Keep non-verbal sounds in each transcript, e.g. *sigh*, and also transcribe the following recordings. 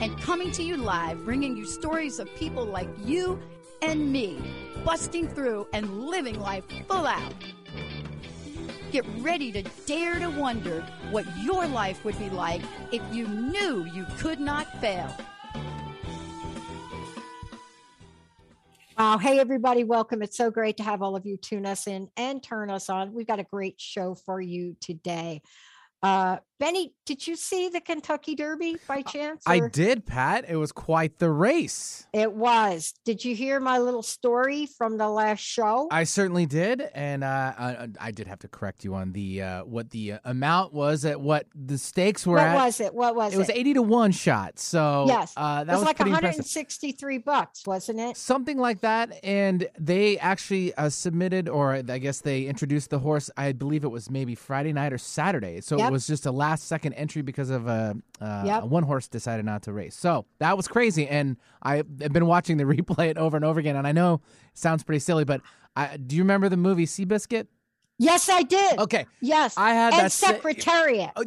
and coming to you live, bringing you stories of people like you and me, busting through and living life full out. Get ready to dare to wonder what your life would be like if you knew you could not fail. Wow. Hey, everybody, welcome. It's so great to have all of you tune us in and turn us on. We've got a great show for you today. Uh, Benny, did you see the Kentucky Derby by chance? I did, Pat. It was quite the race. It was. Did you hear my little story from the last show? I certainly did, and uh, I, I did have to correct you on the uh, what the uh, amount was at what the stakes were what at. was it? What was it It was eighty to one shot. So Yes. uh, that it was, like 163 bucks, wasn't it? Something like that, and they actually uh, submitted, or I guess they introduced the horse. I believe it was maybe Friday night or Saturday, so Yep. it was just a last second entry because of a, uh, Yep. one horse decided not to race. So that was crazy, and I've been watching the *laughs* replay it over and over again. And I know it sounds pretty silly, but I, do you remember the movie Seabiscuit? Yes, I did. Okay, Yes. I had and that Secretariat. Oh,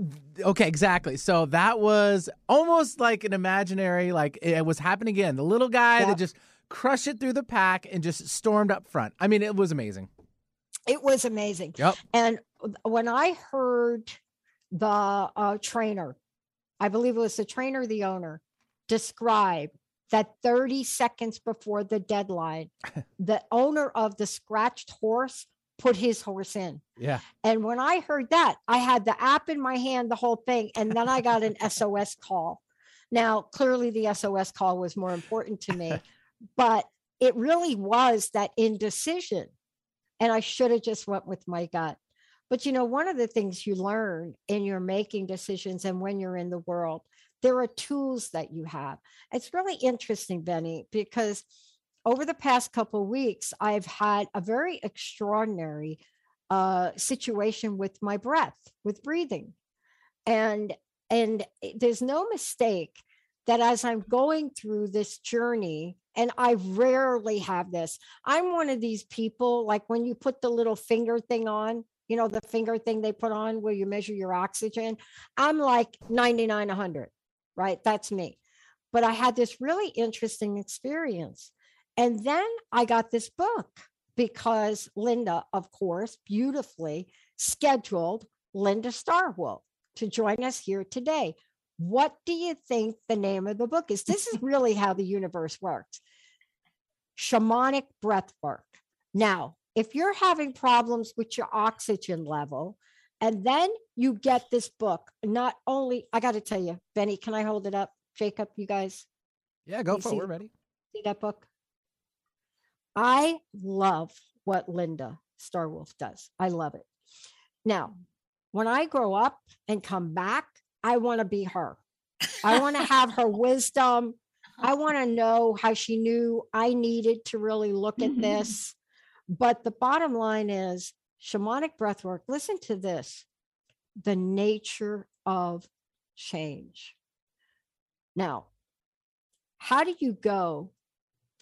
Okay, exactly. So that was almost like an imaginary, like it was happening again. The little guy Yep. that just crushed it through the pack and just stormed up front. I mean, it was amazing. It was amazing. Yep. And when I heard the uh, trainer, I believe it was the trainer, the owner, describe that 30 seconds before the deadline, *laughs* the owner of the scratched horse put his horse in. Yeah. And when I heard that, I had the app in my hand, the whole thing, and then I got an *laughs* SOS call. Now, clearly, the SOS call was more important to me, *laughs* but it really was that indecision. And I should have just went with my gut. But you know, one of the things you learn in your making decisions and when you're in the world, there are tools that you have. It's really interesting, Benny, because over the past couple weeks, I've had a very extraordinary uh, situation with my breath, with breathing, and and there's no mistake that as I'm going through this journey, and I rarely have this, I'm one of these people like when you put the little finger thing on, you know, the finger thing they put on where you measure your oxygen. I'm like 99, 100, right? That's me. But I had this really interesting experience. And then I got this book because Linda, of course, beautifully scheduled Linda Star Wolf to join us here today. What do you think the name of the book is? This is *laughs* really how the universe works shamanic breath work. Now, if you're having problems with your oxygen level, and then you get this book, not only, I got to tell you, Benny, can I hold it up? Jacob, you guys Yeah, go for it. see- We're ready. see that book? I love what Linda Star Wolf does. I love it. Now, when I grow up and come back, I want to be her. I want to have her *laughs* wisdom. I want to know how she knew I needed to really look at this. But the bottom line is shamanic breathwork. Listen to this the nature of change. Now, how do you go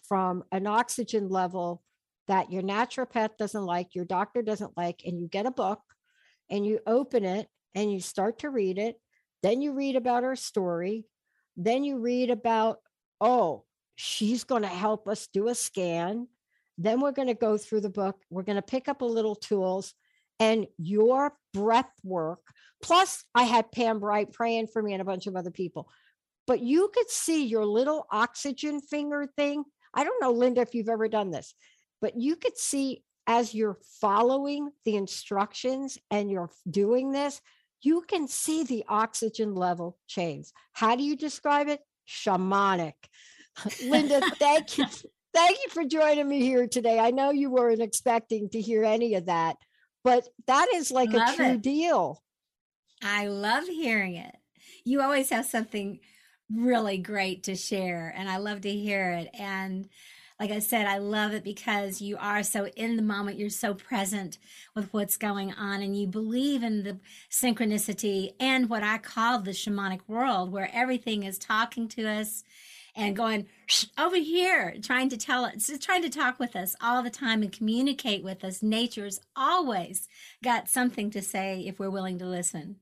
from an oxygen level that your naturopath doesn't like, your doctor doesn't like, and you get a book and you open it and you start to read it. Then you read about her story. Then you read about, oh, she's going to help us do a scan. Then we're going to go through the book. We're going to pick up a little tools and your breath work. Plus, I had Pam Bright praying for me and a bunch of other people. But you could see your little oxygen finger thing. I don't know, Linda, if you've ever done this, but you could see as you're following the instructions and you're doing this, you can see the oxygen level change. How do you describe it? Shamanic. *laughs* Linda, thank you. *laughs* Thank you for joining me here today. I know you weren't expecting to hear any of that, but that is like a true it. deal. I love hearing it. You always have something really great to share, and I love to hear it. And like I said, I love it because you are so in the moment. You're so present with what's going on, and you believe in the synchronicity and what I call the shamanic world, where everything is talking to us and going over here, trying to tell us, trying to talk with us all the time and communicate with us. Nature's always got something to say if we're willing to listen.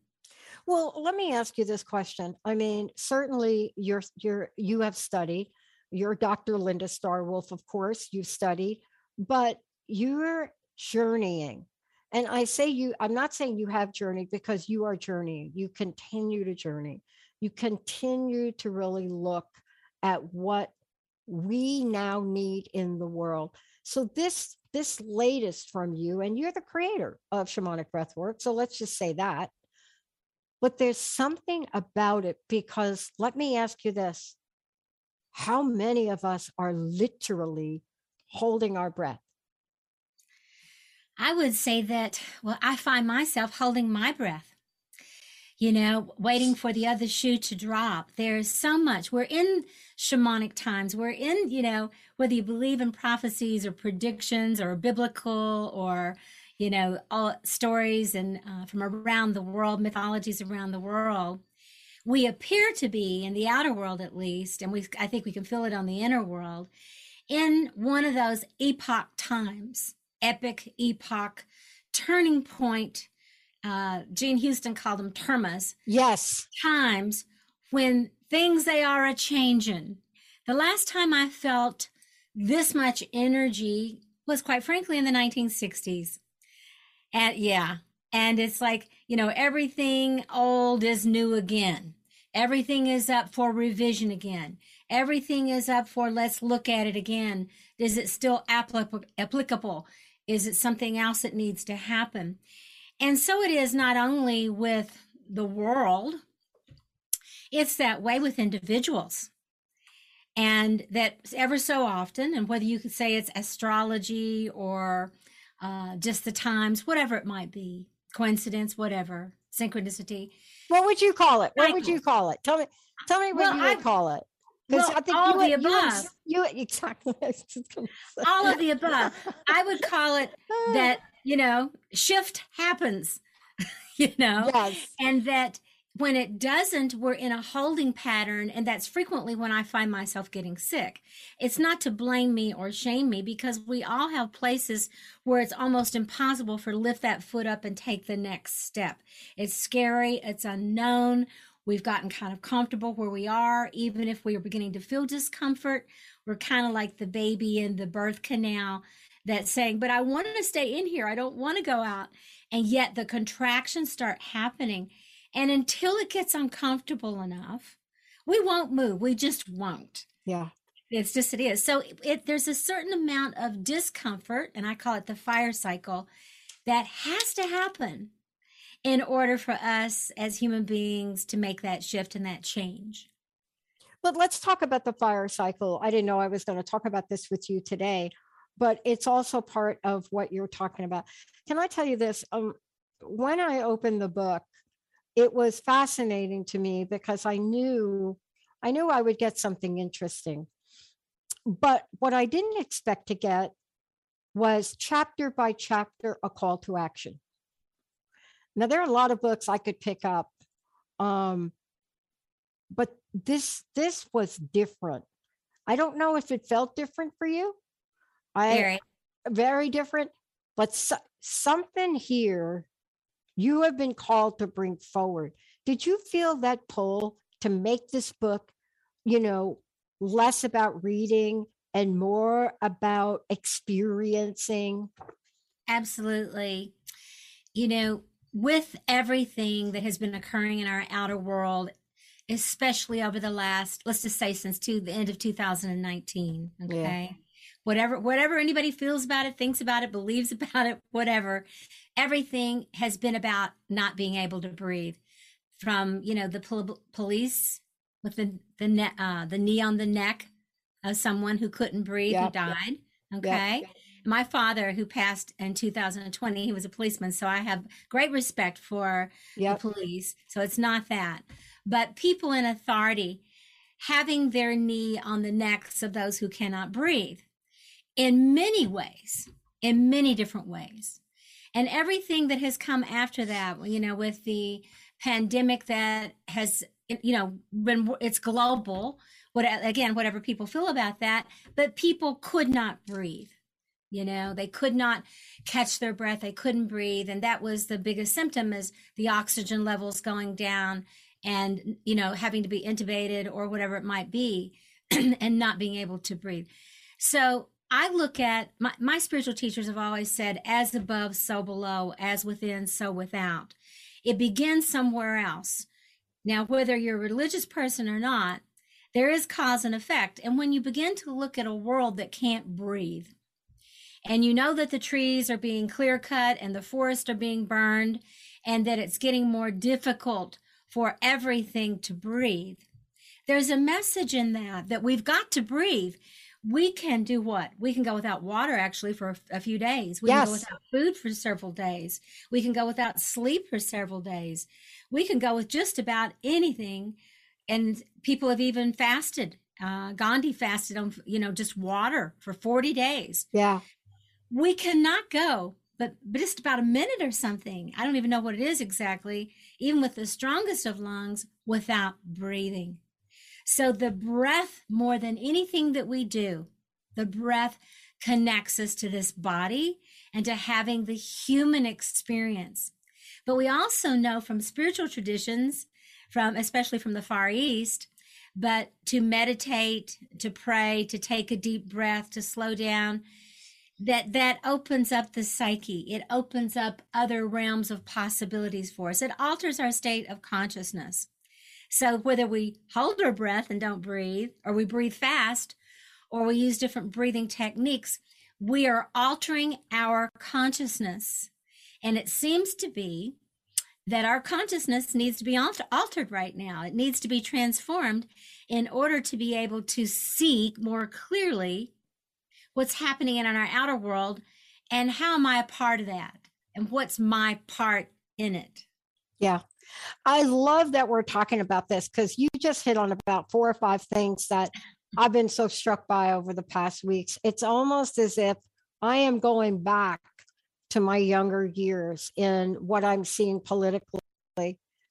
Well, let me ask you this question. I mean, certainly you're you're you have studied. You're Dr. Linda Star Wolf, of course, you've studied, but you're journeying. And I say you, I'm not saying you have journeyed because you are journeying. You continue to journey. You continue to really look at what we now need in the world. So this this latest from you, and you're the creator of shamanic breathwork. So let's just say that. But there's something about it because let me ask you this. How many of us are literally holding our breath? I would say that, well, I find myself holding my breath you know, waiting for the other shoe to drop. There's so much. We're in shamanic times. We're in, you know, whether you believe in prophecies or predictions or biblical or, you know, all stories and uh, from around the world, mythologies around the world. We appear to be in the outer world, at least, and we, I think we can feel it on the inner world, in one of those epoch times, epic epoch, turning point uh, Jean Houston called them termas. Yes. Times when things they are a changing. The last time I felt this much energy was quite frankly in the 1960s. And yeah, and it's like, you know, everything old is new again. Everything is up for revision again. Everything is up for let's look at it again. Is it still applicable? Is it something else that needs to happen? And so it is not only with the world, it's that way with individuals. And that ever so often, and whether you could say it's astrology or uh, just the times, whatever it might be, coincidence, whatever, synchronicity. What would you call it? What would you call it? Tell me, tell me what well, you would I, call it. Because well, I think all you, the you, above. You, you *laughs* exactly. all of the above. I would call it *laughs* that you know, shift happens, *laughs* you know, yes. and that when it doesn't, we're in a holding pattern. And that's frequently when I find myself getting sick. It's not to blame me or shame me because we all have places where it's almost impossible for lift that foot up and take the next step. It's scary. It's unknown. We've gotten kind of comfortable where we are. Even if we are beginning to feel discomfort, we're kind of like the baby in the birth canal that's saying, but I want to stay in here. I don't want to go out. And yet the contractions start happening. And until it gets uncomfortable enough, we won't move. We just won't. Yeah. It's just, it is. So it, there's a certain amount of discomfort, and I call it the fire cycle, that has to happen in order for us as human beings to make that shift and that change. But let's talk about the fire cycle. I didn't know I was going to talk about this with you today but it's also part of what you're talking about. Can I tell you this? Um, when I opened the book, it was fascinating to me because I knew I knew I would get something interesting. But what I didn't expect to get was chapter by chapter a call to action. Now there are a lot of books I could pick up. Um, but this this was different. I don't know if it felt different for you. I very, very different, but so, something here you have been called to bring forward. Did you feel that pull to make this book, you know, less about reading and more about experiencing? Absolutely. You know, with everything that has been occurring in our outer world, especially over the last, let's just say since to the end of 2019, okay? Yeah whatever whatever anybody feels about it thinks about it believes *laughs* about it whatever everything has been about not being able to breathe from you know the pol- police with the the ne- uh, the knee on the neck of someone who couldn't breathe yeah, who died yeah. okay? yeah, my father who passed in 2020 he was a policeman so i have great respect for the police so it's not that. But people in authority having their knee on the necks of those who cannot breathe in many ways, in many different ways. And everything that has come after that, you know, with the pandemic that has, you know, when it's global, what again, whatever people feel about that, but people could not breathe. You know, they could not catch their breath, they couldn't breathe. And that was the biggest symptom is the oxygen levels going down and, you know, having to be intubated or whatever it might be *clears throat* and not being able to breathe. So I look at my, my spiritual teachers have always said, as above, so below, as within, so without. It begins somewhere else. Now, whether you're a religious person or not, there is cause and effect. And when you begin to look at a world that can't breathe, and you know that the trees are being clear cut and the forests are being burned, and that it's getting more difficult for everything to breathe, there's a message in that that we've got to breathe we can do what? We can go without water actually for a, few days. We yes. can go without food for several days. We can go without sleep for several days. We can go with just about anything. And people have even fasted. Uh, Gandhi fasted on, you know, just water for 40 days. Yeah. We cannot go, but, but just about a minute or something. I don't even know what it is exactly, even with the strongest of lungs, without breathing. So the breath, more than anything that we do, the breath connects us to this body and to having the human experience. But we also know from spiritual traditions, from especially from the Far East, but to meditate, to pray, to take a deep breath, to slow down, that that opens up the psyche. It opens up other realms of possibilities for us. It alters our state of consciousness. So whether we hold our breath and don't breathe, or we breathe fast, or we use different breathing techniques, we are altering our consciousness. And it seems to be that our consciousness needs to be altered right now. It needs to be transformed in order to be able to see more clearly what's happening in our outer world and how am I a part of that and what's my part in it. Yeah. I love that we're talking about this because you just hit on about four or five things that I've been so struck by over the past weeks. It's almost as if I am going back to my younger years in what I'm seeing politically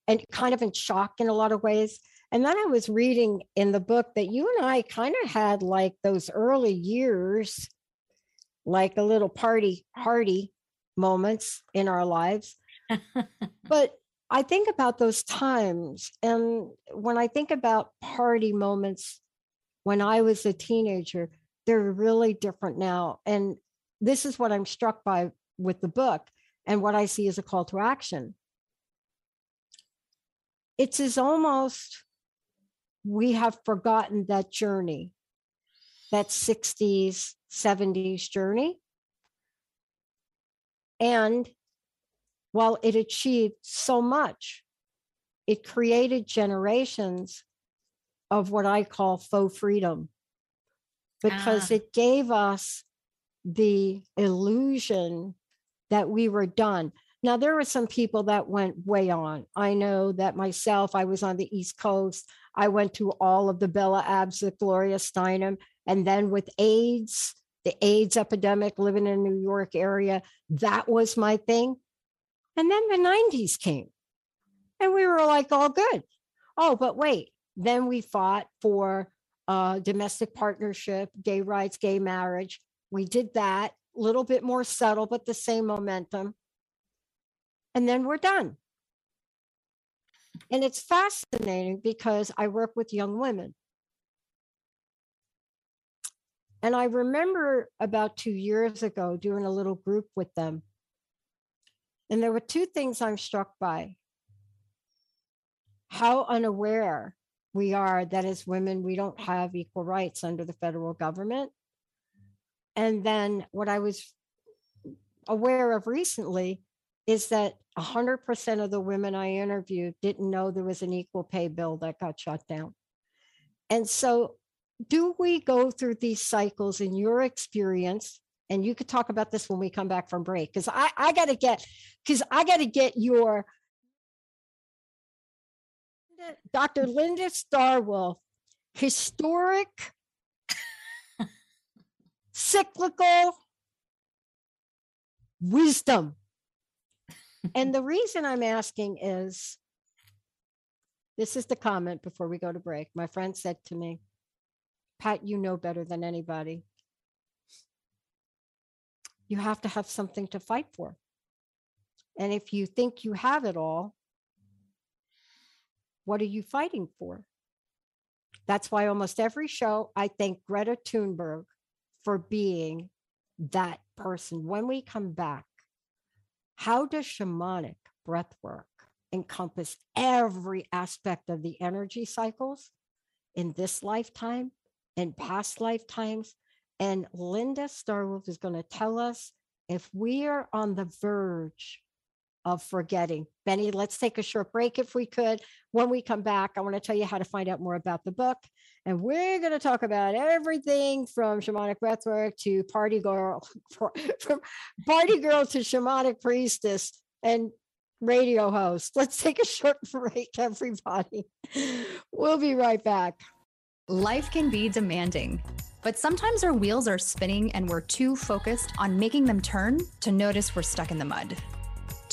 and kind of in shock in a lot of ways. And then I was reading in the book that you and I kind of had like those early years, like a little party hardy moments in our lives. *laughs* but I think about those times. And when I think about party moments when I was a teenager, they're really different now. And this is what I'm struck by with the book and what I see as a call to action. It's as almost we have forgotten that journey, that 60s, 70s journey. And while it achieved so much, it created generations of what I call faux freedom because ah. it gave us the illusion that we were done. Now, there were some people that went way on. I know that myself, I was on the East Coast. I went to all of the Bella Abs with Gloria Steinem. And then with AIDS, the AIDS epidemic, living in the New York area, that was my thing. And then the 90s came and we were like, all good. Oh, but wait. Then we fought for uh, domestic partnership, gay rights, gay marriage. We did that a little bit more subtle, but the same momentum. And then we're done. And it's fascinating because I work with young women. And I remember about two years ago doing a little group with them and there were two things I'm struck by how unaware we are that as women, we don't have equal rights under the federal government. And then what I was aware of recently is that 100% of the women I interviewed didn't know there was an equal pay bill that got shut down. And so, do we go through these cycles in your experience? And you could talk about this when we come back from break because I, I got to get because I got to get your Dr. Linda Star Wolf historic, cyclical wisdom. and the reason I'm asking is this is the comment before we go to break. My friend said to me, Pat, you know better than anybody. You have to have something to fight for. And if you think you have it all, what are you fighting for? That's why almost every show I thank Greta Thunberg for being that person. When we come back, how does shamanic breath work encompass every aspect of the energy cycles in this lifetime and past lifetimes? And Linda Star Wolf is going to tell us if we are on the verge of forgetting. Benny, let's take a short break if we could. When we come back, I want to tell you how to find out more about the book. And we're going to talk about everything from shamanic breathwork to party girl, from party girl to shamanic priestess and radio host. Let's take a short *laughs* break, everybody. We'll be right back. Life can be demanding, but sometimes our wheels are spinning and we're too focused on making them turn to notice we're stuck in the mud.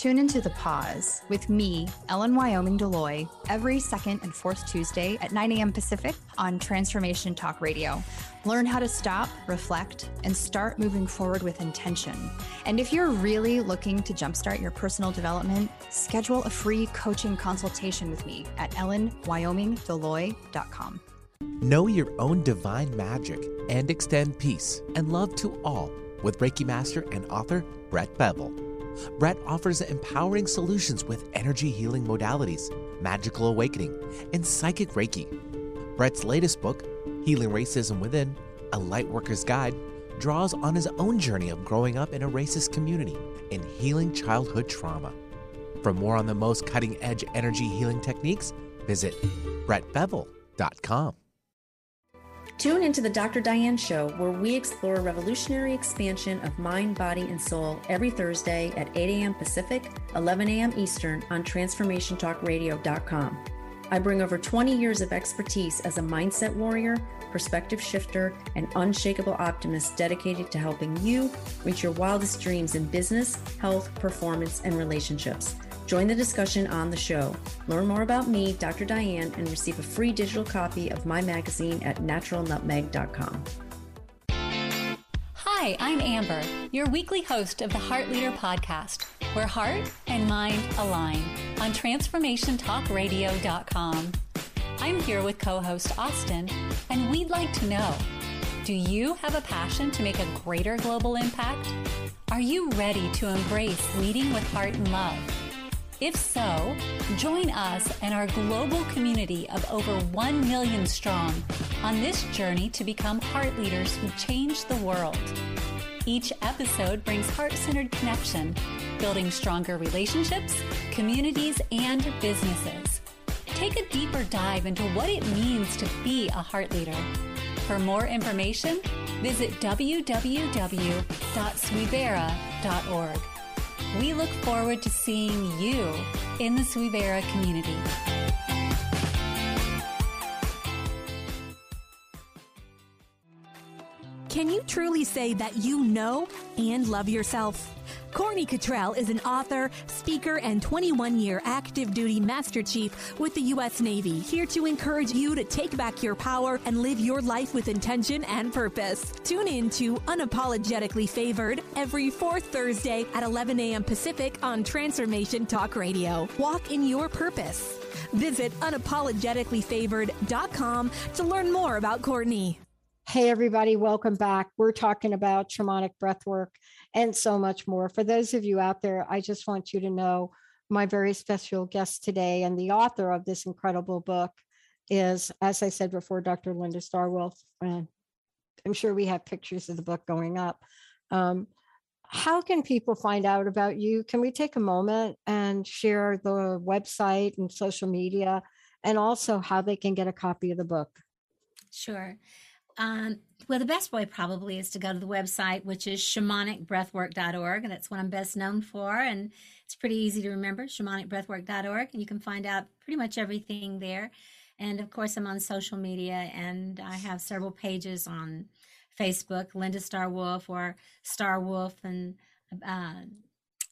Tune into The Pause with me, Ellen Wyoming Deloy, every second and fourth Tuesday at 9 a.m. Pacific on Transformation Talk Radio. Learn how to stop, reflect, and start moving forward with intention. And if you're really looking to jumpstart your personal development, schedule a free coaching consultation with me at ellenwyomingdeloy.com. Know your own divine magic and extend peace and love to all with Reiki Master and author Brett Bevell. Brett offers empowering solutions with energy healing modalities, magical awakening, and psychic Reiki. Brett's latest book, Healing Racism Within A Lightworker's Guide, draws on his own journey of growing up in a racist community and healing childhood trauma. For more on the most cutting edge energy healing techniques, visit brettbevell.com. Tune into the Dr. Diane Show, where we explore revolutionary expansion of mind, body, and soul every Thursday at 8 a.m. Pacific, 11 a.m. Eastern on TransformationTalkRadio.com. I bring over 20 years of expertise as a mindset warrior, perspective shifter, and unshakable optimist dedicated to helping you reach your wildest dreams in business, health, performance, and relationships. Join the discussion on the show. Learn more about me, Dr. Diane, and receive a free digital copy of my magazine at naturalnutmeg.com. Hi, I'm Amber, your weekly host of the Heart Leader podcast, where heart and mind align on transformationtalkradio.com. I'm here with co host Austin, and we'd like to know do you have a passion to make a greater global impact? Are you ready to embrace leading with heart and love? If so, join us and our global community of over 1 million strong on this journey to become heart leaders who change the world. Each episode brings heart centered connection, building stronger relationships, communities, and businesses. Take a deeper dive into what it means to be a heart leader. For more information, visit www.swivera.org. We look forward to seeing you in the Suivera community. Can you truly say that you know and love yourself? Courtney Cottrell is an author, speaker, and 21 year active duty Master Chief with the U.S. Navy, here to encourage you to take back your power and live your life with intention and purpose. Tune in to Unapologetically Favored every fourth Thursday at 11 a.m. Pacific on Transformation Talk Radio. Walk in your purpose. Visit unapologeticallyfavored.com to learn more about Courtney. Hey, everybody, welcome back. We're talking about shamanic breath work and so much more. For those of you out there, I just want you to know my very special guest today and the author of this incredible book is, as I said before, Dr. Linda Star Wolf. And I'm sure we have pictures of the book going up. Um, how can people find out about you? Can we take a moment and share the website and social media and also how they can get a copy of the book? Sure. Um, well, the best way probably is to go to the website, which is shamanicbreathwork.org. That's what I'm best known for. And it's pretty easy to remember, shamanicbreathwork.org. And you can find out pretty much everything there. And of course, I'm on social media and I have several pages on Facebook, Linda Star Wolf or Star Wolf and uh,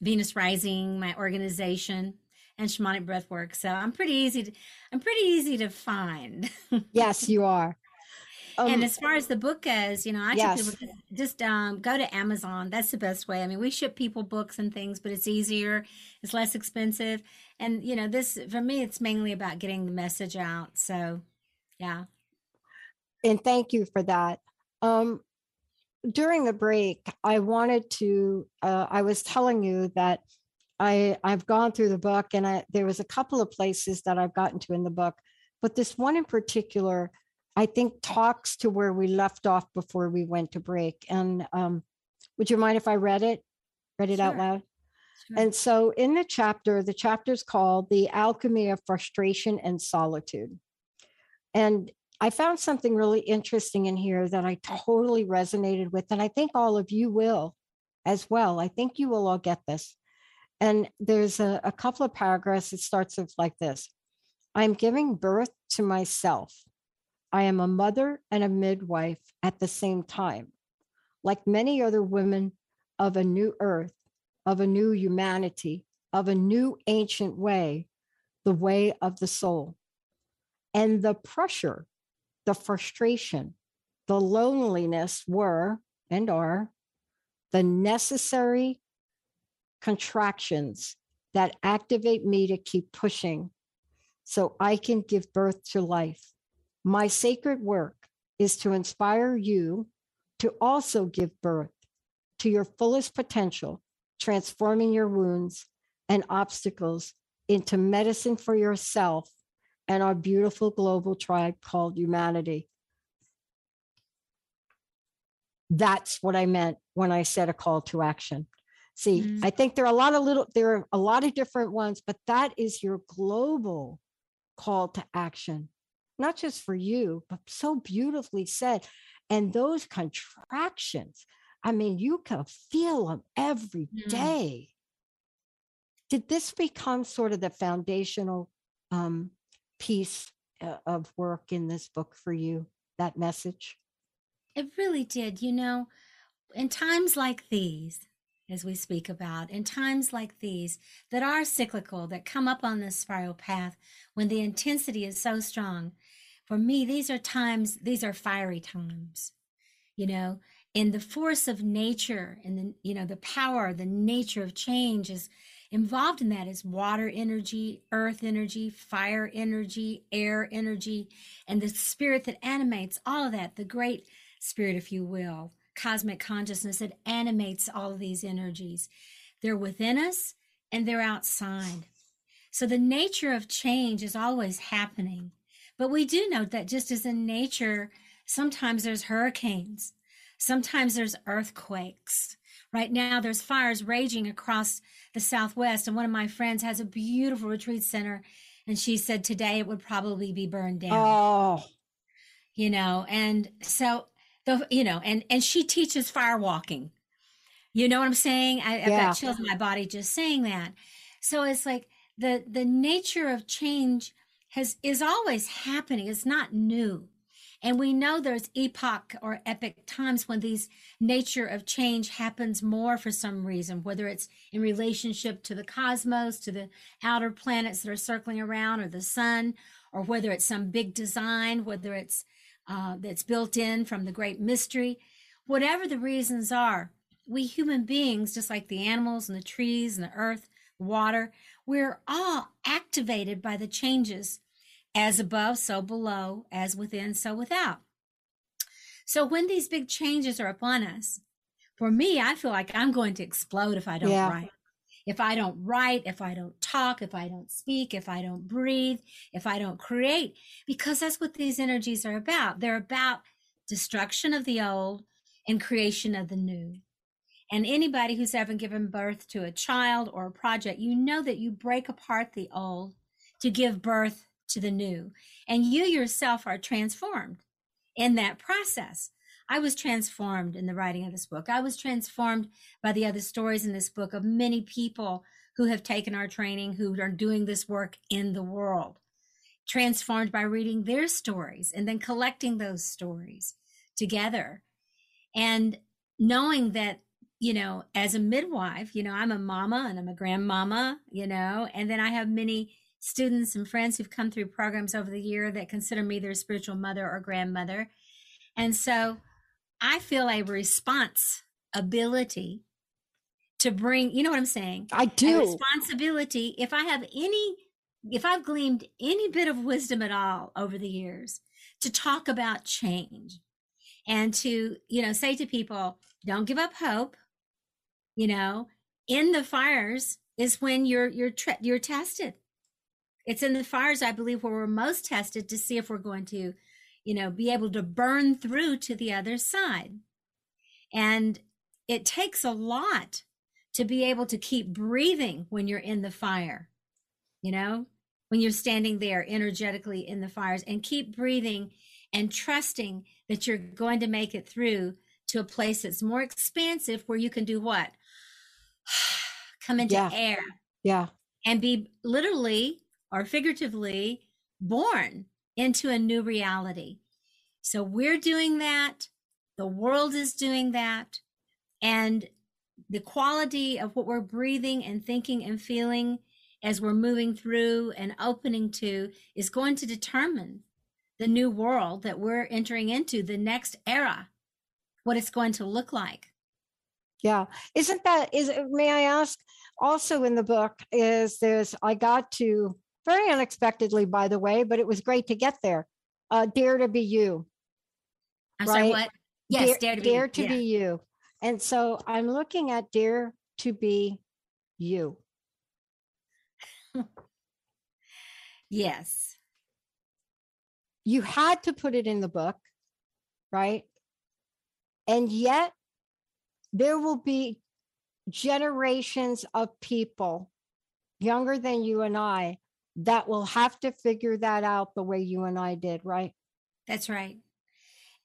Venus Rising, my organization, and Shamanic Breathwork. So I'm pretty easy. To, I'm pretty easy to find. *laughs* yes, you are. Um, and as far as the book goes, you know, I yes. just um, go to Amazon. That's the best way. I mean, we ship people books and things, but it's easier, it's less expensive, and you know, this for me, it's mainly about getting the message out. So, yeah. And thank you for that. Um, during the break, I wanted to. Uh, I was telling you that I I've gone through the book, and I there was a couple of places that I've gotten to in the book, but this one in particular I think talks to where we left off before we went to break. And um, would you mind if I read it? Read it sure. out loud? Sure. And so in the chapter, the chapter is called The Alchemy of Frustration and Solitude. And I found something really interesting in here that I totally resonated with. And I think all of you will as well. I think you will all get this. And there's a, a couple of paragraphs. It starts with like this I'm giving birth to myself I am a mother and a midwife at the same time. Like many other women of a new earth, of a new humanity, of a new ancient way, the way of the soul. And the pressure, the frustration, the loneliness were and are the necessary contractions that activate me to keep pushing so I can give birth to life. My sacred work is to inspire you to also give birth to your fullest potential, transforming your wounds and obstacles into medicine for yourself and our beautiful global tribe called humanity. That's what I meant when I said a call to action. See, mm-hmm. I think there are a lot of little, there are a lot of different ones, but that is your global call to action not just for you, but so beautifully said. And those contractions, I mean, you can feel them every mm. day. Did this become sort of the foundational um, piece uh, of work in this book for you, that message? It really did. You know, in times like these, as we speak about, in times like these that are cyclical, that come up on this spiral path, when the intensity is so strong, for me, these are times, these are fiery times, you know, and the force of nature and the, you know, the power, the nature of change is involved in that is water energy, earth energy, fire energy, air energy, and the spirit that animates all of that, the great spirit, if you will, cosmic consciousness that animates all of these energies. They're within us and they're outside. So the nature of change is always happening. But we do know that just as in nature, sometimes there's hurricanes, sometimes there's earthquakes. Right now, there's fires raging across the Southwest. And one of my friends has a beautiful retreat center. And she said today it would probably be burned down. Oh. You know, and so the you know, and and she teaches fire walking. You know what I'm saying? I, have got chills in my body just saying that. So it's like the the nature of change has is always happening. It's not new. And we know there's epoch or epic times when these nature of change happens more for some reason, whether it's in relationship to the cosmos, to the outer planets that are circling around, or the sun, or whether it's some big design, whether it's uh, that's built in from the great mystery. Whatever the reasons are, we human beings, just like the animals and the trees and the earth, water, we're all activated by the changes as above, so below, as within, so without. So when these big changes are upon us, for me, I feel like I'm going to explode if I don't yeah. write. If I don't write, if I don't talk, if I don't speak, if I don't breathe, if I don't create, because that's what these energies are about. They're about destruction of the old and creation of the new. And anybody who's ever given birth to a child or a project, you know that you break apart the old to give birth to the new. And you yourself are transformed in that process. I was transformed in the writing of this book. I was transformed by the other stories in this book of many people who have taken our training, who are doing this work in the world. transformed by reading their stories and then collecting those stories together and knowing that you know as a midwife you know i'm a mama and i'm a grandmama you know and then i have many students and friends who've come through programs over the year that consider me their spiritual mother or grandmother. And so i feel a response ability to bring you know what i'm saying? I do. a responsibility if i have any if i've gleaned any bit of wisdom at all over the years to talk about change and to you know say to people don't give up hope you know in the fires is when you're you're tre- you're tested. It's in the fires i believe where we're most tested to see if we're going to you know be able to burn through to the other side. And it takes a lot to be able to keep breathing when you're in the fire you know when you're standing there energetically in the fires and keep breathing and trusting that you're going to make it through to a place that's more expansive where you can do what *sighs* come into Yeah. air Yeah. and be literally or figuratively born into a new reality. So we're doing that. The world is doing that. And the quality of what we're breathing and thinking and feeling as we're moving through and opening to is going to determine the new world that we're entering into, the next era, what it's going to look like. Yeah. Isn't that is it- may I ask also in the book is there's I got to very unexpectedly by the way, but it was great to get there. Uh dare to be you. I'm sorry, Right. what? Yes, dare to be. dare to yeah. be you. And so I'm looking at dare to be you. *laughs* Yes. You had to put it in the book, right? And yet there will be generations of people younger than you and I that will have to figure that out the way you and I did, right? That's right.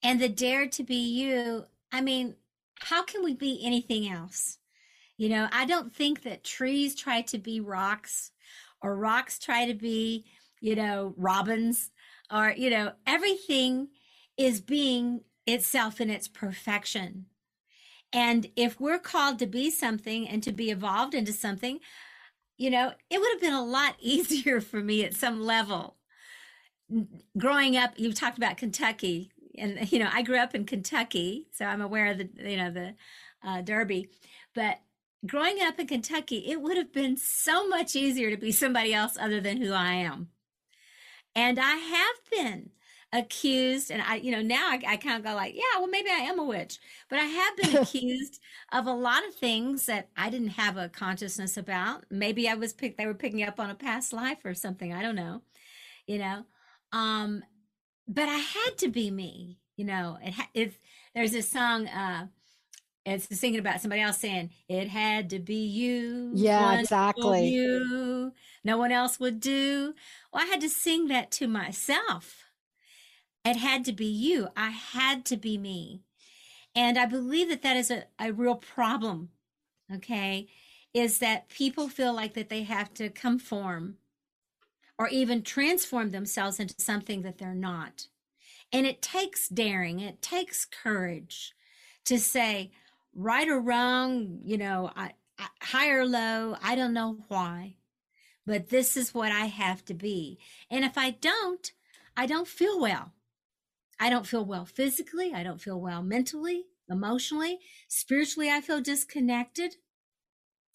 And the dare to be you, I mean, how can we be anything else? You know, I don't think that trees try to be rocks or rocks try to be, you know, robins or, you know, everything is being itself in its perfection. And if we're called to be something and to be evolved into something, you know, it would have been a lot *laughs* easier for me at some level. Growing up you talked about kentucky and you know i grew up in kentucky so i'm aware of the you know the uh, derby. But growing up in kentucky it would have been so much easier to be somebody else other than who i am. And i have been accused and i you know now i, I kind of go like yeah well maybe i am a witch. But i have been *laughs* accused of a lot of things that i didn't have a consciousness about. Maybe i was picked they were picking up on a past life or something i don't know you know? Um but i had to be me you know? It ha- if there's this song uh it's singing about somebody else saying it had to be you Yeah, exactly. you no one else would do. Well i had to sing that to myself it had to be you i had to be me and i believe that that is a, a real problem okay is that people feel like that they have to conform or even transform themselves into something that they're not. And it takes daring, it takes courage to say, right or wrong, you know, I, I, high or low, I don't know why, but this is what I have to be. And if I don't, I don't feel well. I don't feel well physically, I don't feel well mentally, emotionally, spiritually, I feel disconnected,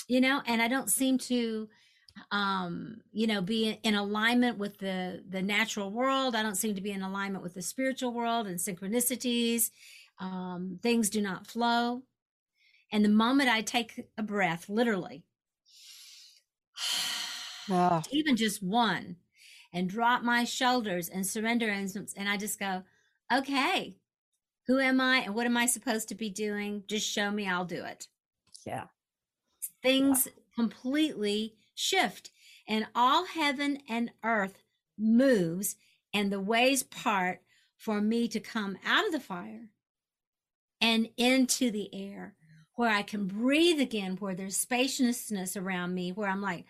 you know, and I don't seem to um you know be in, alignment with the the natural world i don't seem to be in alignment with the spiritual world and synchronicities um things do not flow. And the moment i take a breath literally Ah, *sighs* even just one and drop my shoulders and surrender and, and i just go okay who am i and what am i supposed to be doing just show me i'll do it yeah. things completely shift and all heaven and earth moves and the ways part for me to come out of the fire and into the air where I can breathe again, where there's spaciousness around me, where I'm like,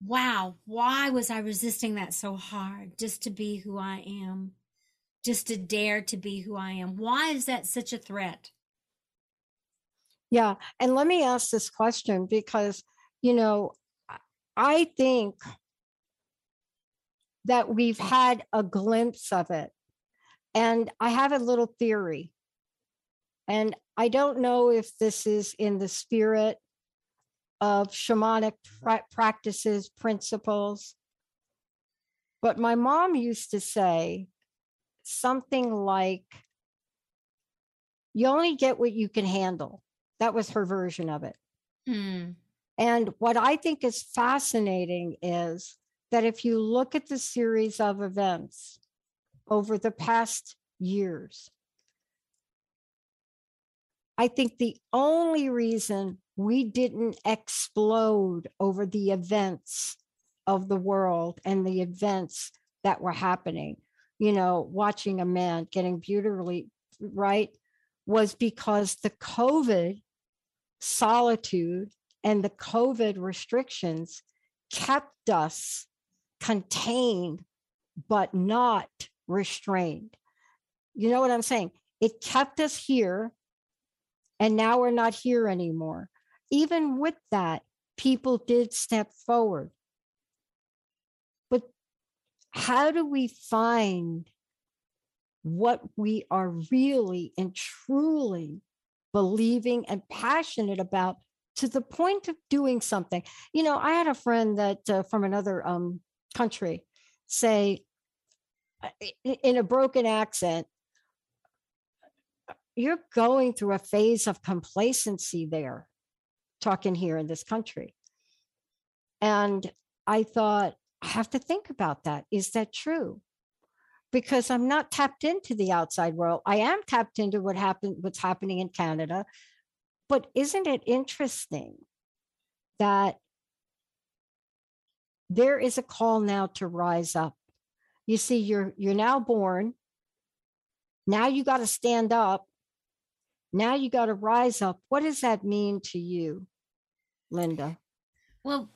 wow, why was I resisting that so hard just to be who I am? Just to dare to be who I am. Why is that such a threat? Yeah. And let me ask this question because, you know, I think that we've had a glimpse of it. And I have a little theory. And I don't know if this is in the spirit of shamanic pra- practices, principles. But my mom used to say something like, you only get what you can handle. That was her version of it. Hmm. And what I think is fascinating is that if you look at the series of events over the past years, I think the only reason we didn't explode over the events of the world and the events that were happening, you know, watching a man getting beautifully right was because the COVID solitude and the COVID restrictions kept us contained, but not restrained. You know what I'm saying? It kept us here, and now we're not here anymore. Even with that, people did step forward. How do we find what we are really and truly believing and passionate about to the point of doing something. You know, I had a friend that uh, from another um, country say uh, in a broken accent, you're going through a phase of complacency there, talking here in this country. And I thought, I have to think about that. Is that true? Because I'm not tapped into the outside world. I am tapped into what happened, what's happening in Canada, but isn't it interesting that there is a call now to rise up? You see, you're you're now born. Now you got to stand up. Now you got to rise up. What does that mean to you, Linda? Well,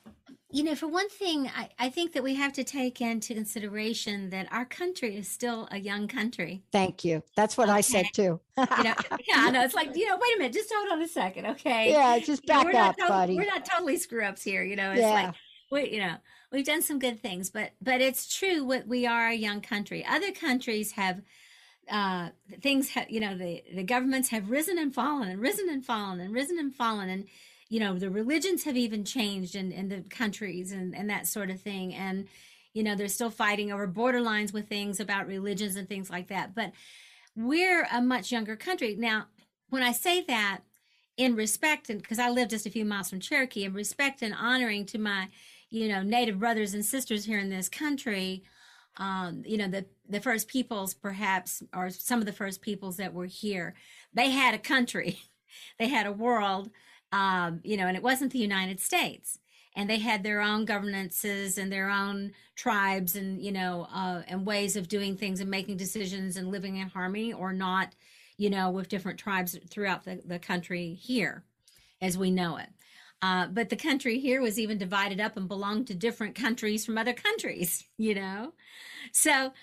you know, for one thing, I, I think that we have to take into consideration that our country is still a young country. Thank you. That's what okay. I said too. you know, *laughs* yeah, I know. It's like, you know, wait a minute, just hold on a second, okay? Yeah, just back you know, up, buddy. We're not totally screw ups here, you know. It's yeah. like we, you know, we've done some good things, but but it's true. What we are a young country. Other countries have uh things have you know the the governments have risen and fallen and risen and fallen and risen and fallen and you know the religions have even changed in, in the countries and, and that sort of thing. And you know they're still fighting over borderlines with things about religions and things like that. But we're a much younger country. Now when i say that in respect and because i live just a few miles from cherokee in respect and honoring to my you know native brothers and sisters here in this country um, you know the the first peoples perhaps or some of the first peoples that were here they had a country. *laughs* They had a world um, you know, and it wasn't the United States. And they had their own governances and their own tribes and, you know, uh, and ways of doing things and making decisions and living in harmony or not, you know, with different tribes throughout the, the country here as we know it. Uh, but the country here was even divided up and belonged to different countries from other countries, *laughs* you know? So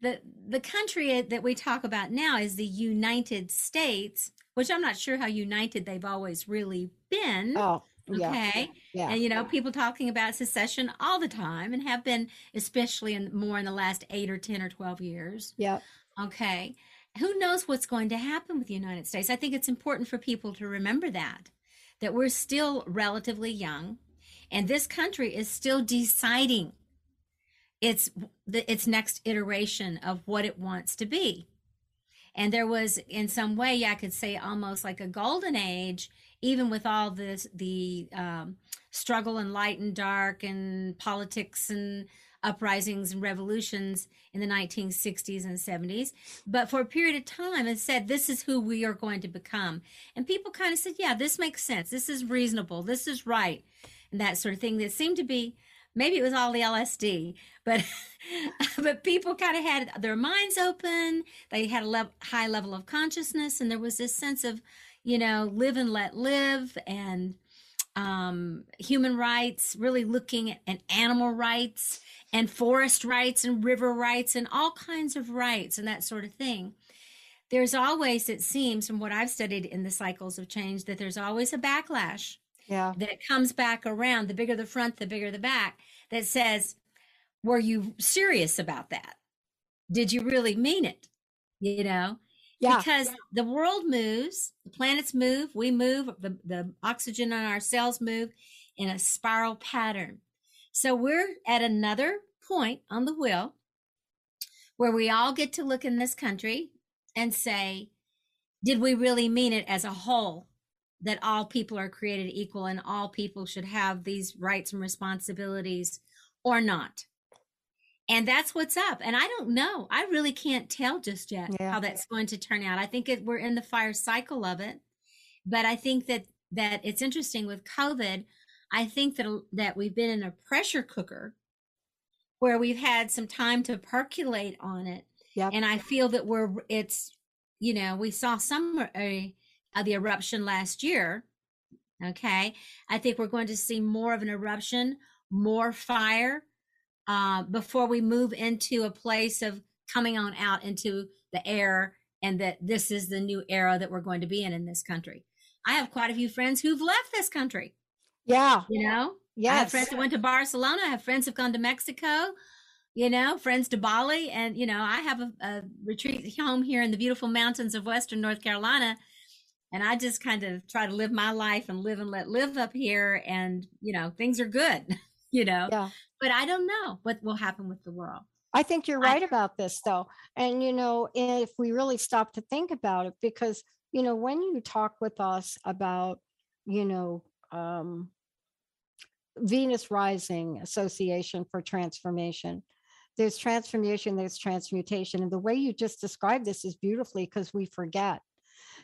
the the country that we talk about now is the United States, which I'm not sure how united they've always really been. Oh, yeah. Okay. Yeah. And you know, people talking about secession all the time and have been especially in more in the last 8 or 10 or 12 years. Yeah. Okay. Who knows what's going to happen with the United States? I think it's important for people to remember that that we're still relatively young and this country is still deciding its the, its next iteration of what it wants to be and there was in some way i could say almost like a golden age even with all this the um, struggle and light and dark and politics and uprisings and revolutions in the 1960s and 70s but for a period of time it said this is who we are going to become. And people kind of said yeah this makes sense. This is reasonable. This is right. And that sort of thing that seemed to be maybe it was all the LSD, but *laughs* but people kind of had their minds open. They had a le- high level of consciousness, and there was this sense of, you know, live and let live, and um, human rights, really looking at animal rights and forest rights and river rights and all kinds of rights and that sort of thing. There's always, it seems, from what I've studied in the cycles of change, that there's always a backlash Yeah. that comes back around. The bigger the front, the bigger the back, that says, Were you serious about that? Did you really mean it? You know? Yeah. Because the world moves, the planets move, we move, the, the oxygen on our cells move in a spiral pattern. So we're at another point on the wheel where we all get to look in this country and say, did we really mean it as a whole? That all people are created equal and all people should have these rights and responsibilities or not? And that's what's up. And I don't know. I really can't tell just yet Yeah. how that's going to turn out. I think it, we're in the fire cycle of it. But I think that that it's interesting with COVID. I think that that we've been in a pressure cooker where we've had some time to percolate on it. Yep. And I feel that we're it's you know we saw some uh, of the eruption last year. Okay, I think we're going to see more of an eruption, more fire uh, before we move into a place of coming on out into the air and that this is the new era that we're going to be in in this country. I have quite a few friends who've left this country. Yeah. You know, I have friends that went to Barcelona. I have friends who've gone to Mexico. You know, friends to Bali, and you know, I have a, a retreat home here in the beautiful mountains of Western North Carolina, and I just kind of try to live my life and live and let live up here, and you know, things are good. *laughs* You know, Yeah. but I don't know what will happen with the world. I think you're I- right about this, though. And, you know, if we really stop to think about it, because, you know, when you talk with us about, you know, um, Venus Rising Association for Transformation, there's transformation, there's transmutation. And the way you just described this is beautifully because we forget.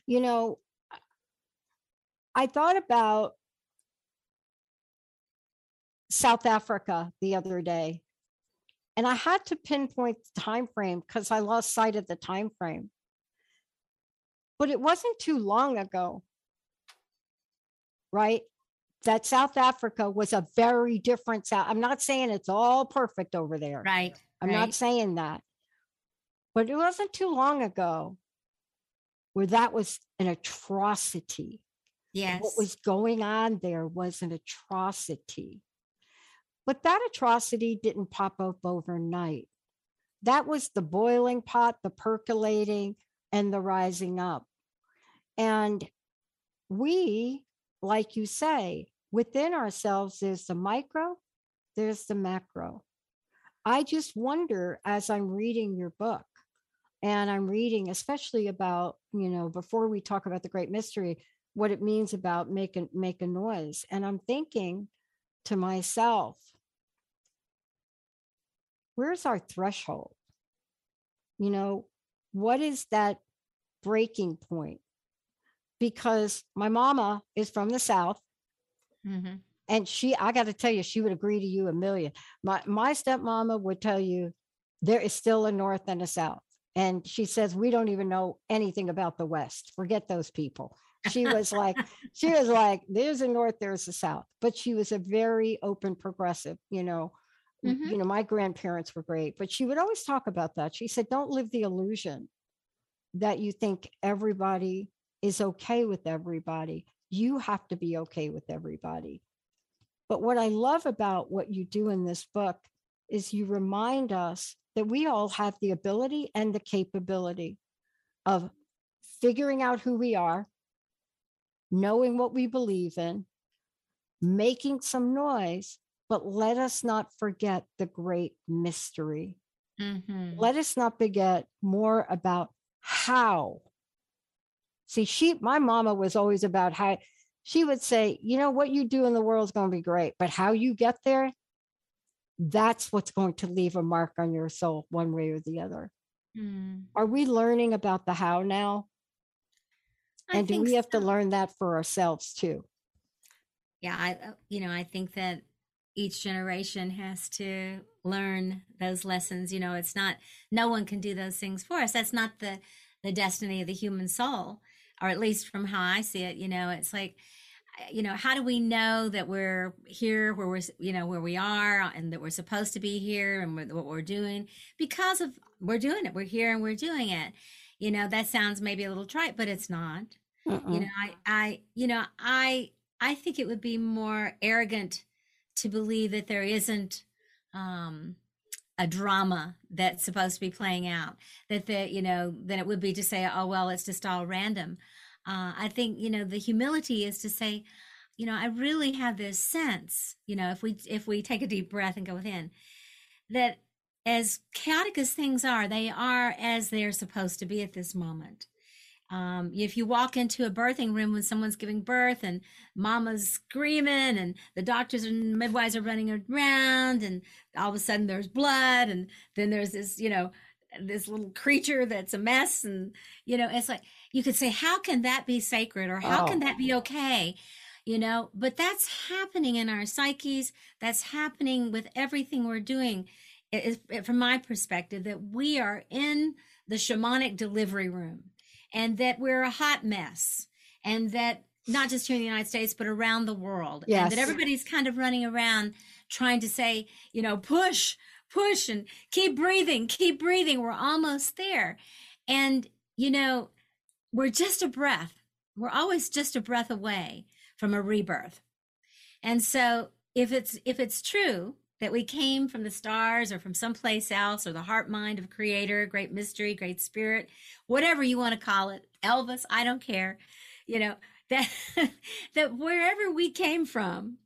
You know, I thought about South Africa the other day and i had to pinpoint the time frame because i lost sight of the time frame but it wasn't too long ago right that south africa was a very different south i'm not saying it's all perfect over there Right. i'm right. not saying that but it wasn't too long ago where that was an atrocity Yes. what was going on there was an atrocity. But that atrocity didn't pop up overnight. That was the boiling pot, the percolating, and the rising up. And we, like you say, within ourselves, there's the micro, there's the macro. I just wonder as I'm reading your book, and I'm reading, especially about, you know, before we talk about the great mystery, what it means about make a make a noise. And I'm thinking to myself, where's our threshold? You know, what is that breaking point? Because my mama is from the South Mhm. and she i got to tell you she would agree to you a million my my stepmama would tell you there is still a north and a south and she says we don't even know anything about the west forget those people she was like she was like there's a north there's a south but she was a very open progressive you know M- Mhm. you know my grandparents were great but she would always talk about that. She said don't live the illusion that you think everybody is okay with everybody. You have to be okay with everybody. But what I love about what you do in this book is you remind us that we all have the ability and the capability of figuring out who we are, knowing what we believe in, making some noise, but let us not forget the great mystery. Mhm. Let us not forget more about how. See, she, my mama was always about how she would say, you know, what you do in the world is going to be great, but how you get there, that's what's going to leave a mark on your soul one way or the other. Mm. Are we learning about the how now? I And do we have to learn that for ourselves too? yeah i uh, you know i think that each generation has to learn those lessons you know it's not no one can do those things for us that's not the the destiny of the human soul or at least from how i see it you know it's like you know, how do we know that we're here where we're, you know, where we are and that we're supposed to be here and what we're doing? Because of we're doing it. We're here and we're doing it. You know, that sounds maybe a little trite, but it's not. Uh-uh. You know, I, I, you know, I, I think it would be more arrogant to believe that there isn't um, a drama that's supposed to be playing out. That the, you know, than it would be to say, oh well, it's just all random. Uh, I think you know the humility is to say, you know, I really have this sense, you know, if we if we take a deep breath and go within, that as chaotic as things are, they are as they're supposed to be at this moment. Um, if you walk into a birthing room when someone's giving birth and mama's screaming and the doctors and midwives are running around and all of a sudden there's blood and then there's this, you know, this little creature that's a mess and you know it's like you could say how can that be sacred or how oh. can that be okay? You know but that's happening in our psyches. That's happening with everything we're doing. It it, from my perspective that we are in the shamanic delivery room and that we're a hot mess and that not just here in the United States, but around the world. Yes. And that everybody's kind of running around trying to say, you know, push, push and keep breathing, keep breathing. We're almost there. And, you know, we're just a breath. We're always just a breath away from a rebirth. And so if it's if it's true that we came from the stars or from someplace else or the heart mind of creator, great mystery, great spirit, whatever you want to call it, Elvis, I don't care. You know, *laughs* that that wherever we came from,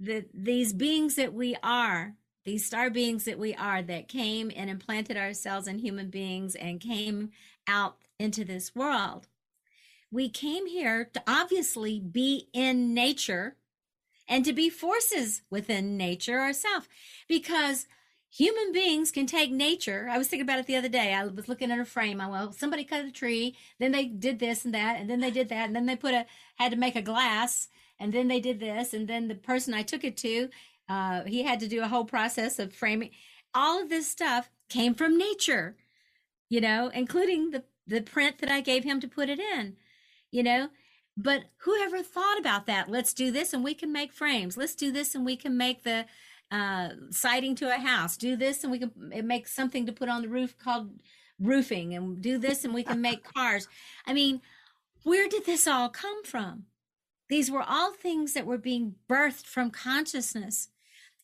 that these beings that we are these star beings that we are that came and implanted ourselves in human beings and came out into this world. We came here to obviously be in nature and to be forces within nature ourselves because human beings can take nature. I was thinking about it the other day. I was looking at a frame. I well, somebody cut a tree, then they did this and that, and then they did that, and then they put a had to make a glass, and then they did this, and then the person I took it to uh, he had to do a whole process of framing. All of this stuff came from nature, you know, including the, the print that I gave him to put it in, you know. But whoever thought about that? Let's do this and we can make frames. Let's do this and we can make the uh, siding to a house. Do this and we can make something to put on the roof called roofing and do this and we can make *laughs* cars. I mean, where did this all come from? These were all things that were being birthed from consciousness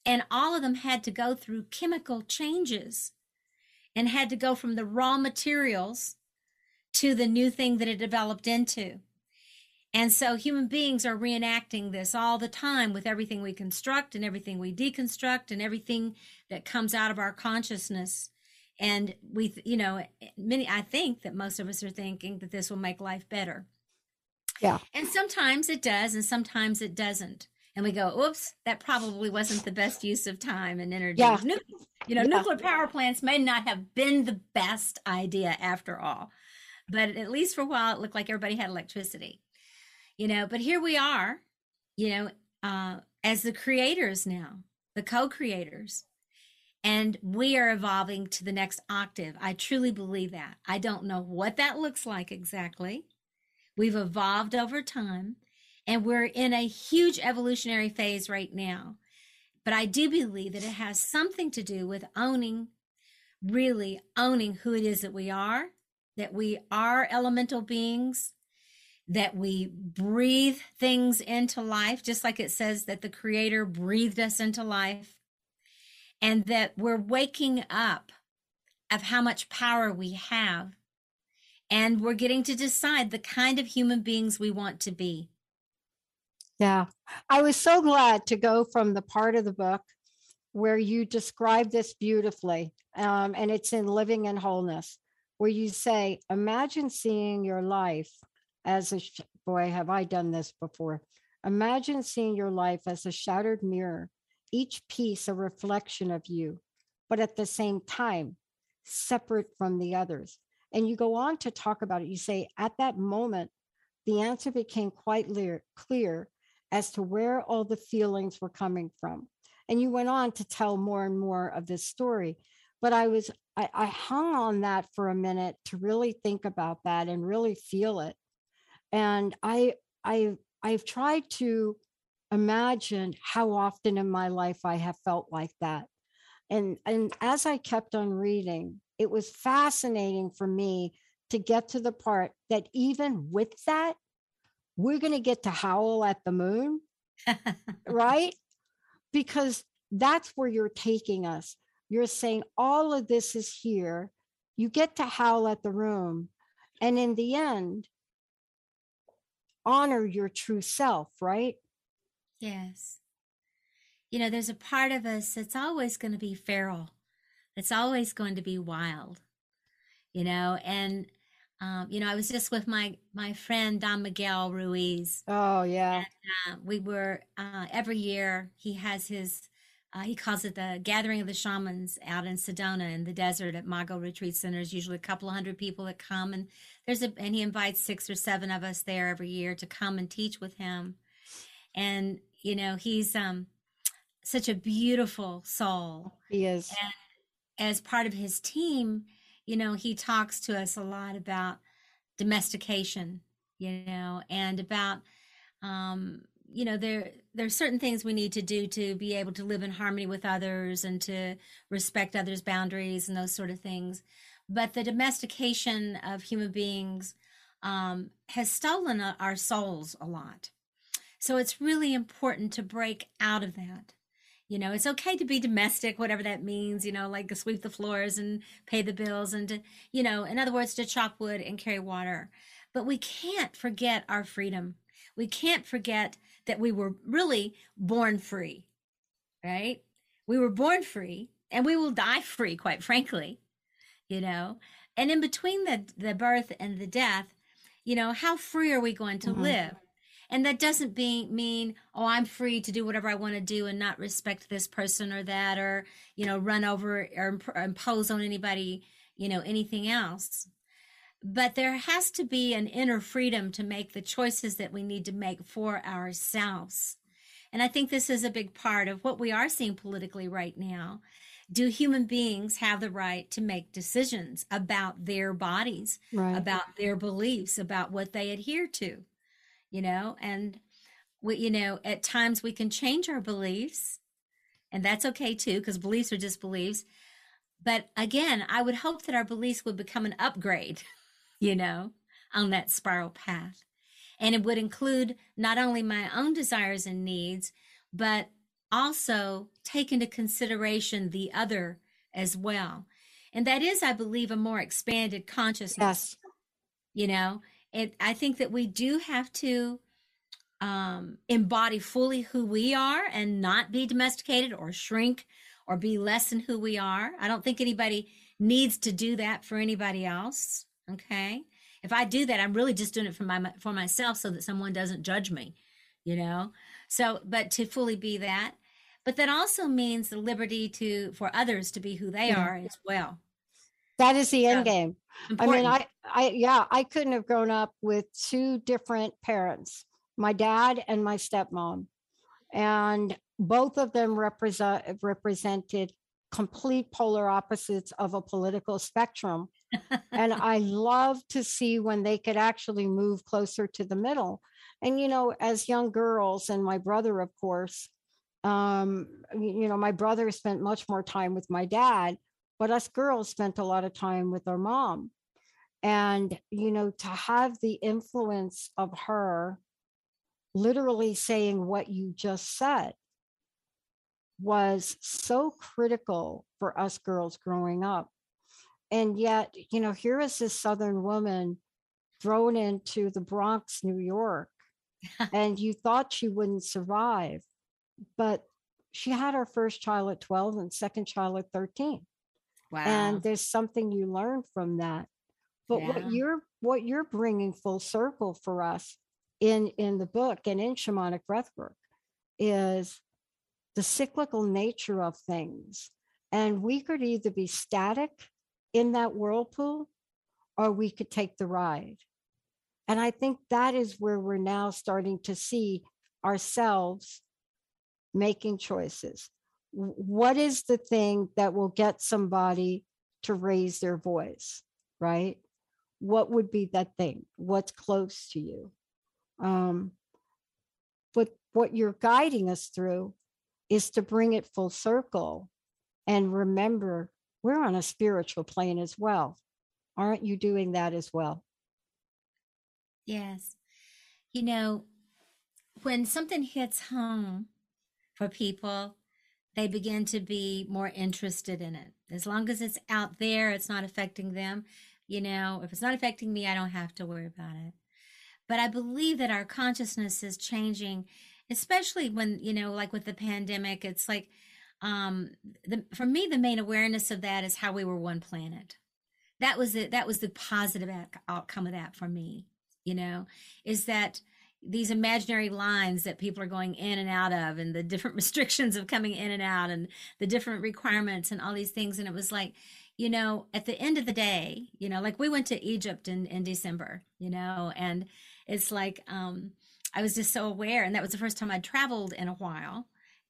and all of them had to go through chemical changes and had to go from the raw materials to the new thing that it developed into. And so human beings are reenacting this all the time with everything we construct and everything we deconstruct and everything that comes out of our consciousness. And we, you know, many, I think that most of us are thinking that this will make life better. Yeah. And sometimes it does, and sometimes it doesn't and we go, oops, that probably wasn't the best use of time and energy. Yeah. Nu- you know, yeah. nuclear power plants may not have been the best idea after all, but at least for a while, it looked like everybody had electricity. You know, but here we are, you know, uh, as the creators now, the co creators, and we are evolving to the next octave. I truly believe that. I don't know what that looks like exactly. We've evolved over time and we're in a huge evolutionary phase right now. But I do believe that it has something to do with owning, really owning who it is that we are, that we are elemental beings, that we breathe things into life, just like it says that the Creator breathed us into life, and that we're waking up of how much power we have. And we're getting to decide the kind of human beings we want to be. Yeah. I was so glad to go from the part of the book where you describe this beautifully, um, and it's in Living in Wholeness, where you say, Imagine seeing your life as a, sh- boy, have I done this before. Imagine seeing your life as a shattered mirror, each piece a reflection of you, but at the same time, separate from the others. And you go on to talk about it. You say, At that moment, the answer became quite clear, clear as to where all the feelings were coming from. And you went on to tell more and more of this story. But I was, I, I hung on that for a minute to really think about that and really feel it. And I, I, I've tried to imagine how often in my life I have felt like that. And and as I kept on reading, it was fascinating for me to get to the part that even with that, we're going to get to howl at the moon, right? *laughs* Because that's where you're taking us. You're saying all of this is here. You get to howl at the room. And in the end, honor your true self, right? Yes. You know, there's a part of us that's always going to be feral, that's always going to be wild, you know, and um, you know, I was just with my my friend Don Miguel Ruiz. Oh yeah. And, uh, we were uh, every year he has his uh, he calls it the Gathering of the Shamans out in Sedona in the desert at Mago Retreat Center. There's usually a couple of hundred people that come, and there's a and he invites six or seven of us there every year to come and teach with him. And you know, he's um such a beautiful soul. He is. And as part of his team, you know, he talks to us a lot about domestication, you know, and about um you know there there's certain things we need to do to be able to live in harmony with others and to respect others boundaries and those sort of things. But the domestication of human beings um, has stolen our souls a lot. So it's really important to break out of that. You know it's okay to be domestic whatever that means you know like sweep the floors and pay the bills and to you know in other words to chop wood and carry water. But we can't forget our freedom we can't forget that we were really born free, right? We were born free and we will die free, quite frankly, you know? And in between the, the birth and the death, you know, how free are we going to mm-hmm. live? And that doesn't be, mean, oh, I'm free to do whatever I want to do and not respect this person or that, or, you know, run over or impose on anybody, you know, anything else but there has to be an inner freedom to make the choices that we need to make for ourselves. And I think this is a big part of what we are seeing politically right now. Do human beings have the right to make decisions about their bodies, right. about their beliefs, about what they adhere to? You know, and we, you know, at times we can change our beliefs, and that's okay too, because beliefs are just beliefs. But again, I would hope that our beliefs would become an upgrade *laughs* you know, on that spiral path. And it would include not only my own desires and needs, but also take into consideration the other as well. And that is, I believe, a more expanded consciousness. Yes. You know, it, I think that we do have to um, embody fully who we are and not be domesticated or shrink or be less than who we are. I don't think anybody needs to do that for anybody else. Okay. If I do that, I'm really just doing it for my for myself so that someone doesn't judge me, you know. So, but to fully be that, but that also means the liberty to for others to be who they yeah. are as well. That is the end game. Important. I mean, I, I, yeah, I couldn't have grown up with two different parents, my dad and my stepmom, and both of them represent represented complete polar opposites of a political spectrum and *laughs* I love to see when they could actually move closer to the middle. And, you know, as young girls, and my brother, of course, um, you know, my brother spent much more time with my dad, but us girls spent a lot of time with our mom. And, you know, to have the influence of her literally saying what you just said was so critical for us girls growing up and yet you know here is this southern woman thrown into the bronx new york *laughs* and you thought she wouldn't survive but she had her first child at 12 and second child at 13 wow. and there's something you learn from that. But yeah. what you're what you're bringing full circle for us in in the book and in shamanic breathwork is the cyclical nature of things. And we could either be static in that whirlpool or we could take the ride. And I think that is where we're now starting to see ourselves making choices. What is the thing that will get somebody to raise their voice, right? What would be that thing? What's close to you? Um, but what you're guiding us through is to bring it full circle and remember we're on a spiritual plane as well. Aren't you doing that as well? Yes. You know, when something hits home for people, they begin to be more interested in it. As long as it's out there, it's not affecting them. You know, if it's not affecting me, I don't have to worry about it. But I believe that our consciousness is changing, especially when, you know, like with the pandemic, it's like, um, the, for me, the main awareness of that is how we were one planet. That was it. That was the positive outcome of that for me, you know, is that these imaginary lines that people are going in and out of and the different *laughs* restrictions of coming in and out and the different requirements and all these things. And it was like, you know, at the end of the day, you know, like we went to Egypt in, in December, you know, and it's like um, I was just so aware, and that was the first time I'd traveled in a while.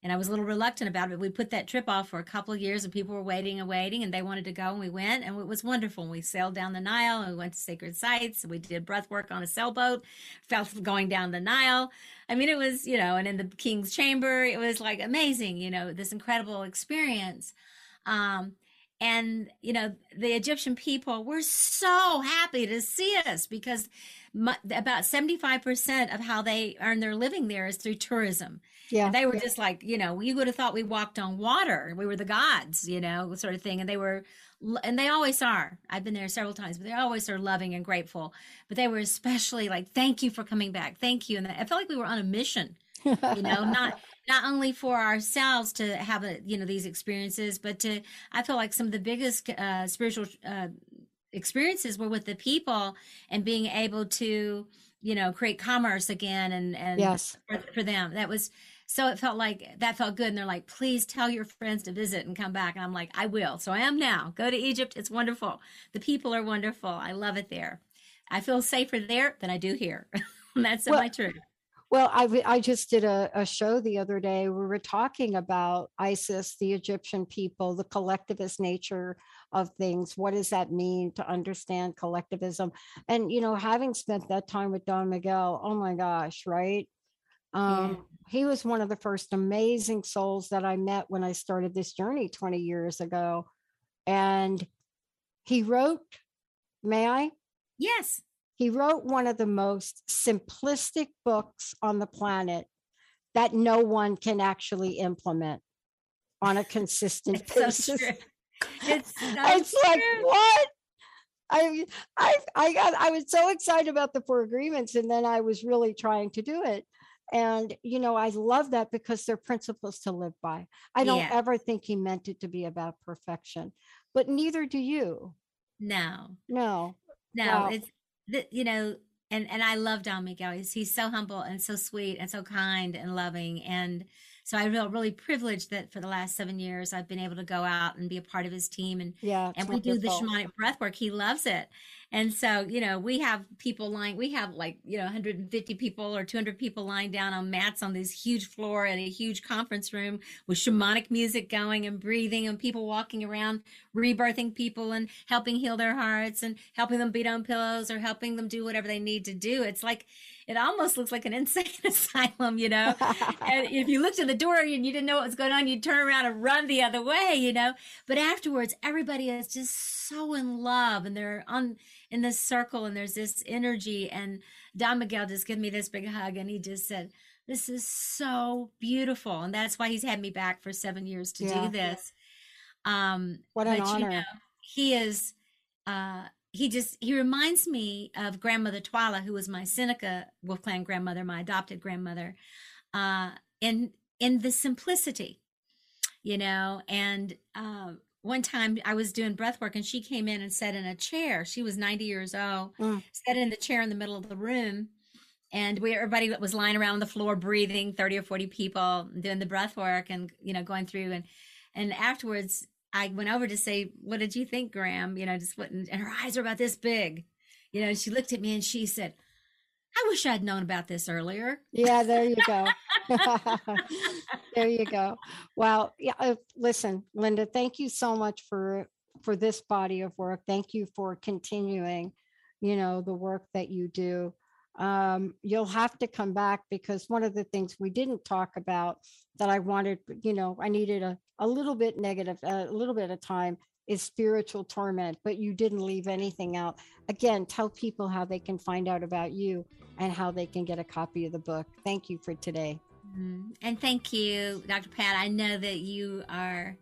And I was a little reluctant about it. We put that trip off for a couple of years, and people were waiting and waiting, and they wanted to go, and we went, and it was wonderful. And we sailed down the Nile, and we went to sacred sites, and we did breath work on a sailboat, *laughs* felt going down the Nile. I mean, it was, you know, and in the king's chamber, it was like amazing, you know, this incredible experience. Um, and you know the egyptian people were so happy to see us because about 75% of how they earn their living there is through tourism. Yeah. And they were yeah. just like, you know, you would have thought we walked on water. We were the gods, you know, sort of thing. And they were, and they always are. I've been there several times, but they always are loving and grateful. But they were especially like, thank you for coming back. Thank you. And I felt like we were on a mission, you know, *laughs* not, not only for ourselves to have a, you know, these experiences, but to, I feel like some of the biggest uh, spiritual uh, experiences were with the people and being able to you know create commerce again and and yes for, for, them that was so it felt like that felt good. And they're like please tell your friends to visit and come back. And i'm like i will. So i am now. Go to egypt. It's wonderful. The people are wonderful. I love it there. I feel safer there than i do here. *laughs* That's well, my truth. well, I, I just did a, a show the other day. We were talking about ISIS, the Egyptian people, the collectivist nature of things. What does that mean to understand collectivism? And, you know, having spent that time with Don Miguel, oh my gosh, right? Um, yeah. He was one of the first amazing souls that I met when I started this journey 20 years ago. And he wrote, may I? Yes. He wrote one of the most simplistic books on the planet that no one can actually implement on a *laughs* consistent it's basis. *laughs* So it's, it's like what? I I I got I was so excited about the four agreements and then I was really trying to do it. And you know, I love that because they're principles to live by. I don't yeah. ever think he meant it to be about perfection, but neither do you. No. No. No, wow. it's that you know and and I love Don Miguel. He's, he's so humble and so sweet and so kind and loving. And so I feel really privileged that for the last seven years I've been able to go out and be a part of his team. And yeah, and we do the shamanic breath work. He loves it. And so, you know, we have people lying, we have like, you know, 150 people or 200 people lying down on mats on this huge floor in a huge conference room with shamanic music going and breathing and people walking around, rebirthing people and helping heal their hearts and helping them beat on pillows or helping them do whatever they need to do. It's like, it almost looks like an *laughs* insane asylum, you know. *laughs* and if you looked at the door and you didn't know what was going on, you'd turn around and run the other way, you know. But afterwards, everybody is just so in love and they're on in this circle and there's this energy. And Don Miguel just gave me this big hug and he just said, This is so beautiful. And that's why he's had me back for seven years to yeah. do this. Um what an but, honor. You know, he is uh he just he reminds me of grandmother Twylah, who was my Seneca Wolf Clan grandmother, my adopted grandmother, uh, in in the simplicity, you know. And uh, one time I was doing breath work, and she came in and sat in a chair. She was ninety years old, mm. sat in the chair in the middle of the room, and we everybody was lying around the floor breathing, thirty or forty people doing the breath work, and you know going through and and afterwards I went over to say, What did you think, Graham? You know, just went, and her eyes are about this big. You know, she looked at me and she said, I wish I'd known about this earlier. Yeah, there you go. *laughs* *laughs* there you go. Well, yeah, uh, listen, Linda, thank you so much for for this body of work. Thank you for continuing, you know, the work that you do. Um, you'll have to come back because one of the things we didn't talk about that I wanted, you know, I needed a, a little bit negative, a little bit of time is spiritual torment, but you didn't leave anything out. Again, tell people how they can find out about you and how they can get a copy of the book. Thank you for today. Mm-hmm. And thank you, Dr. Pat. I know that you are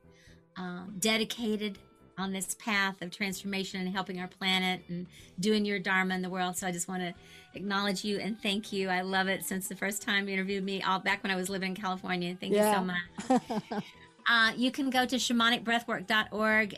um, dedicated on this path of transformation and helping our planet and doing your dharma in the world. So I just want to acknowledge you and thank you. I love it since the first time you interviewed me, all back when I was living in California. Thank yeah. you so much. *laughs* uh, you can go to shamanicbreathwork.org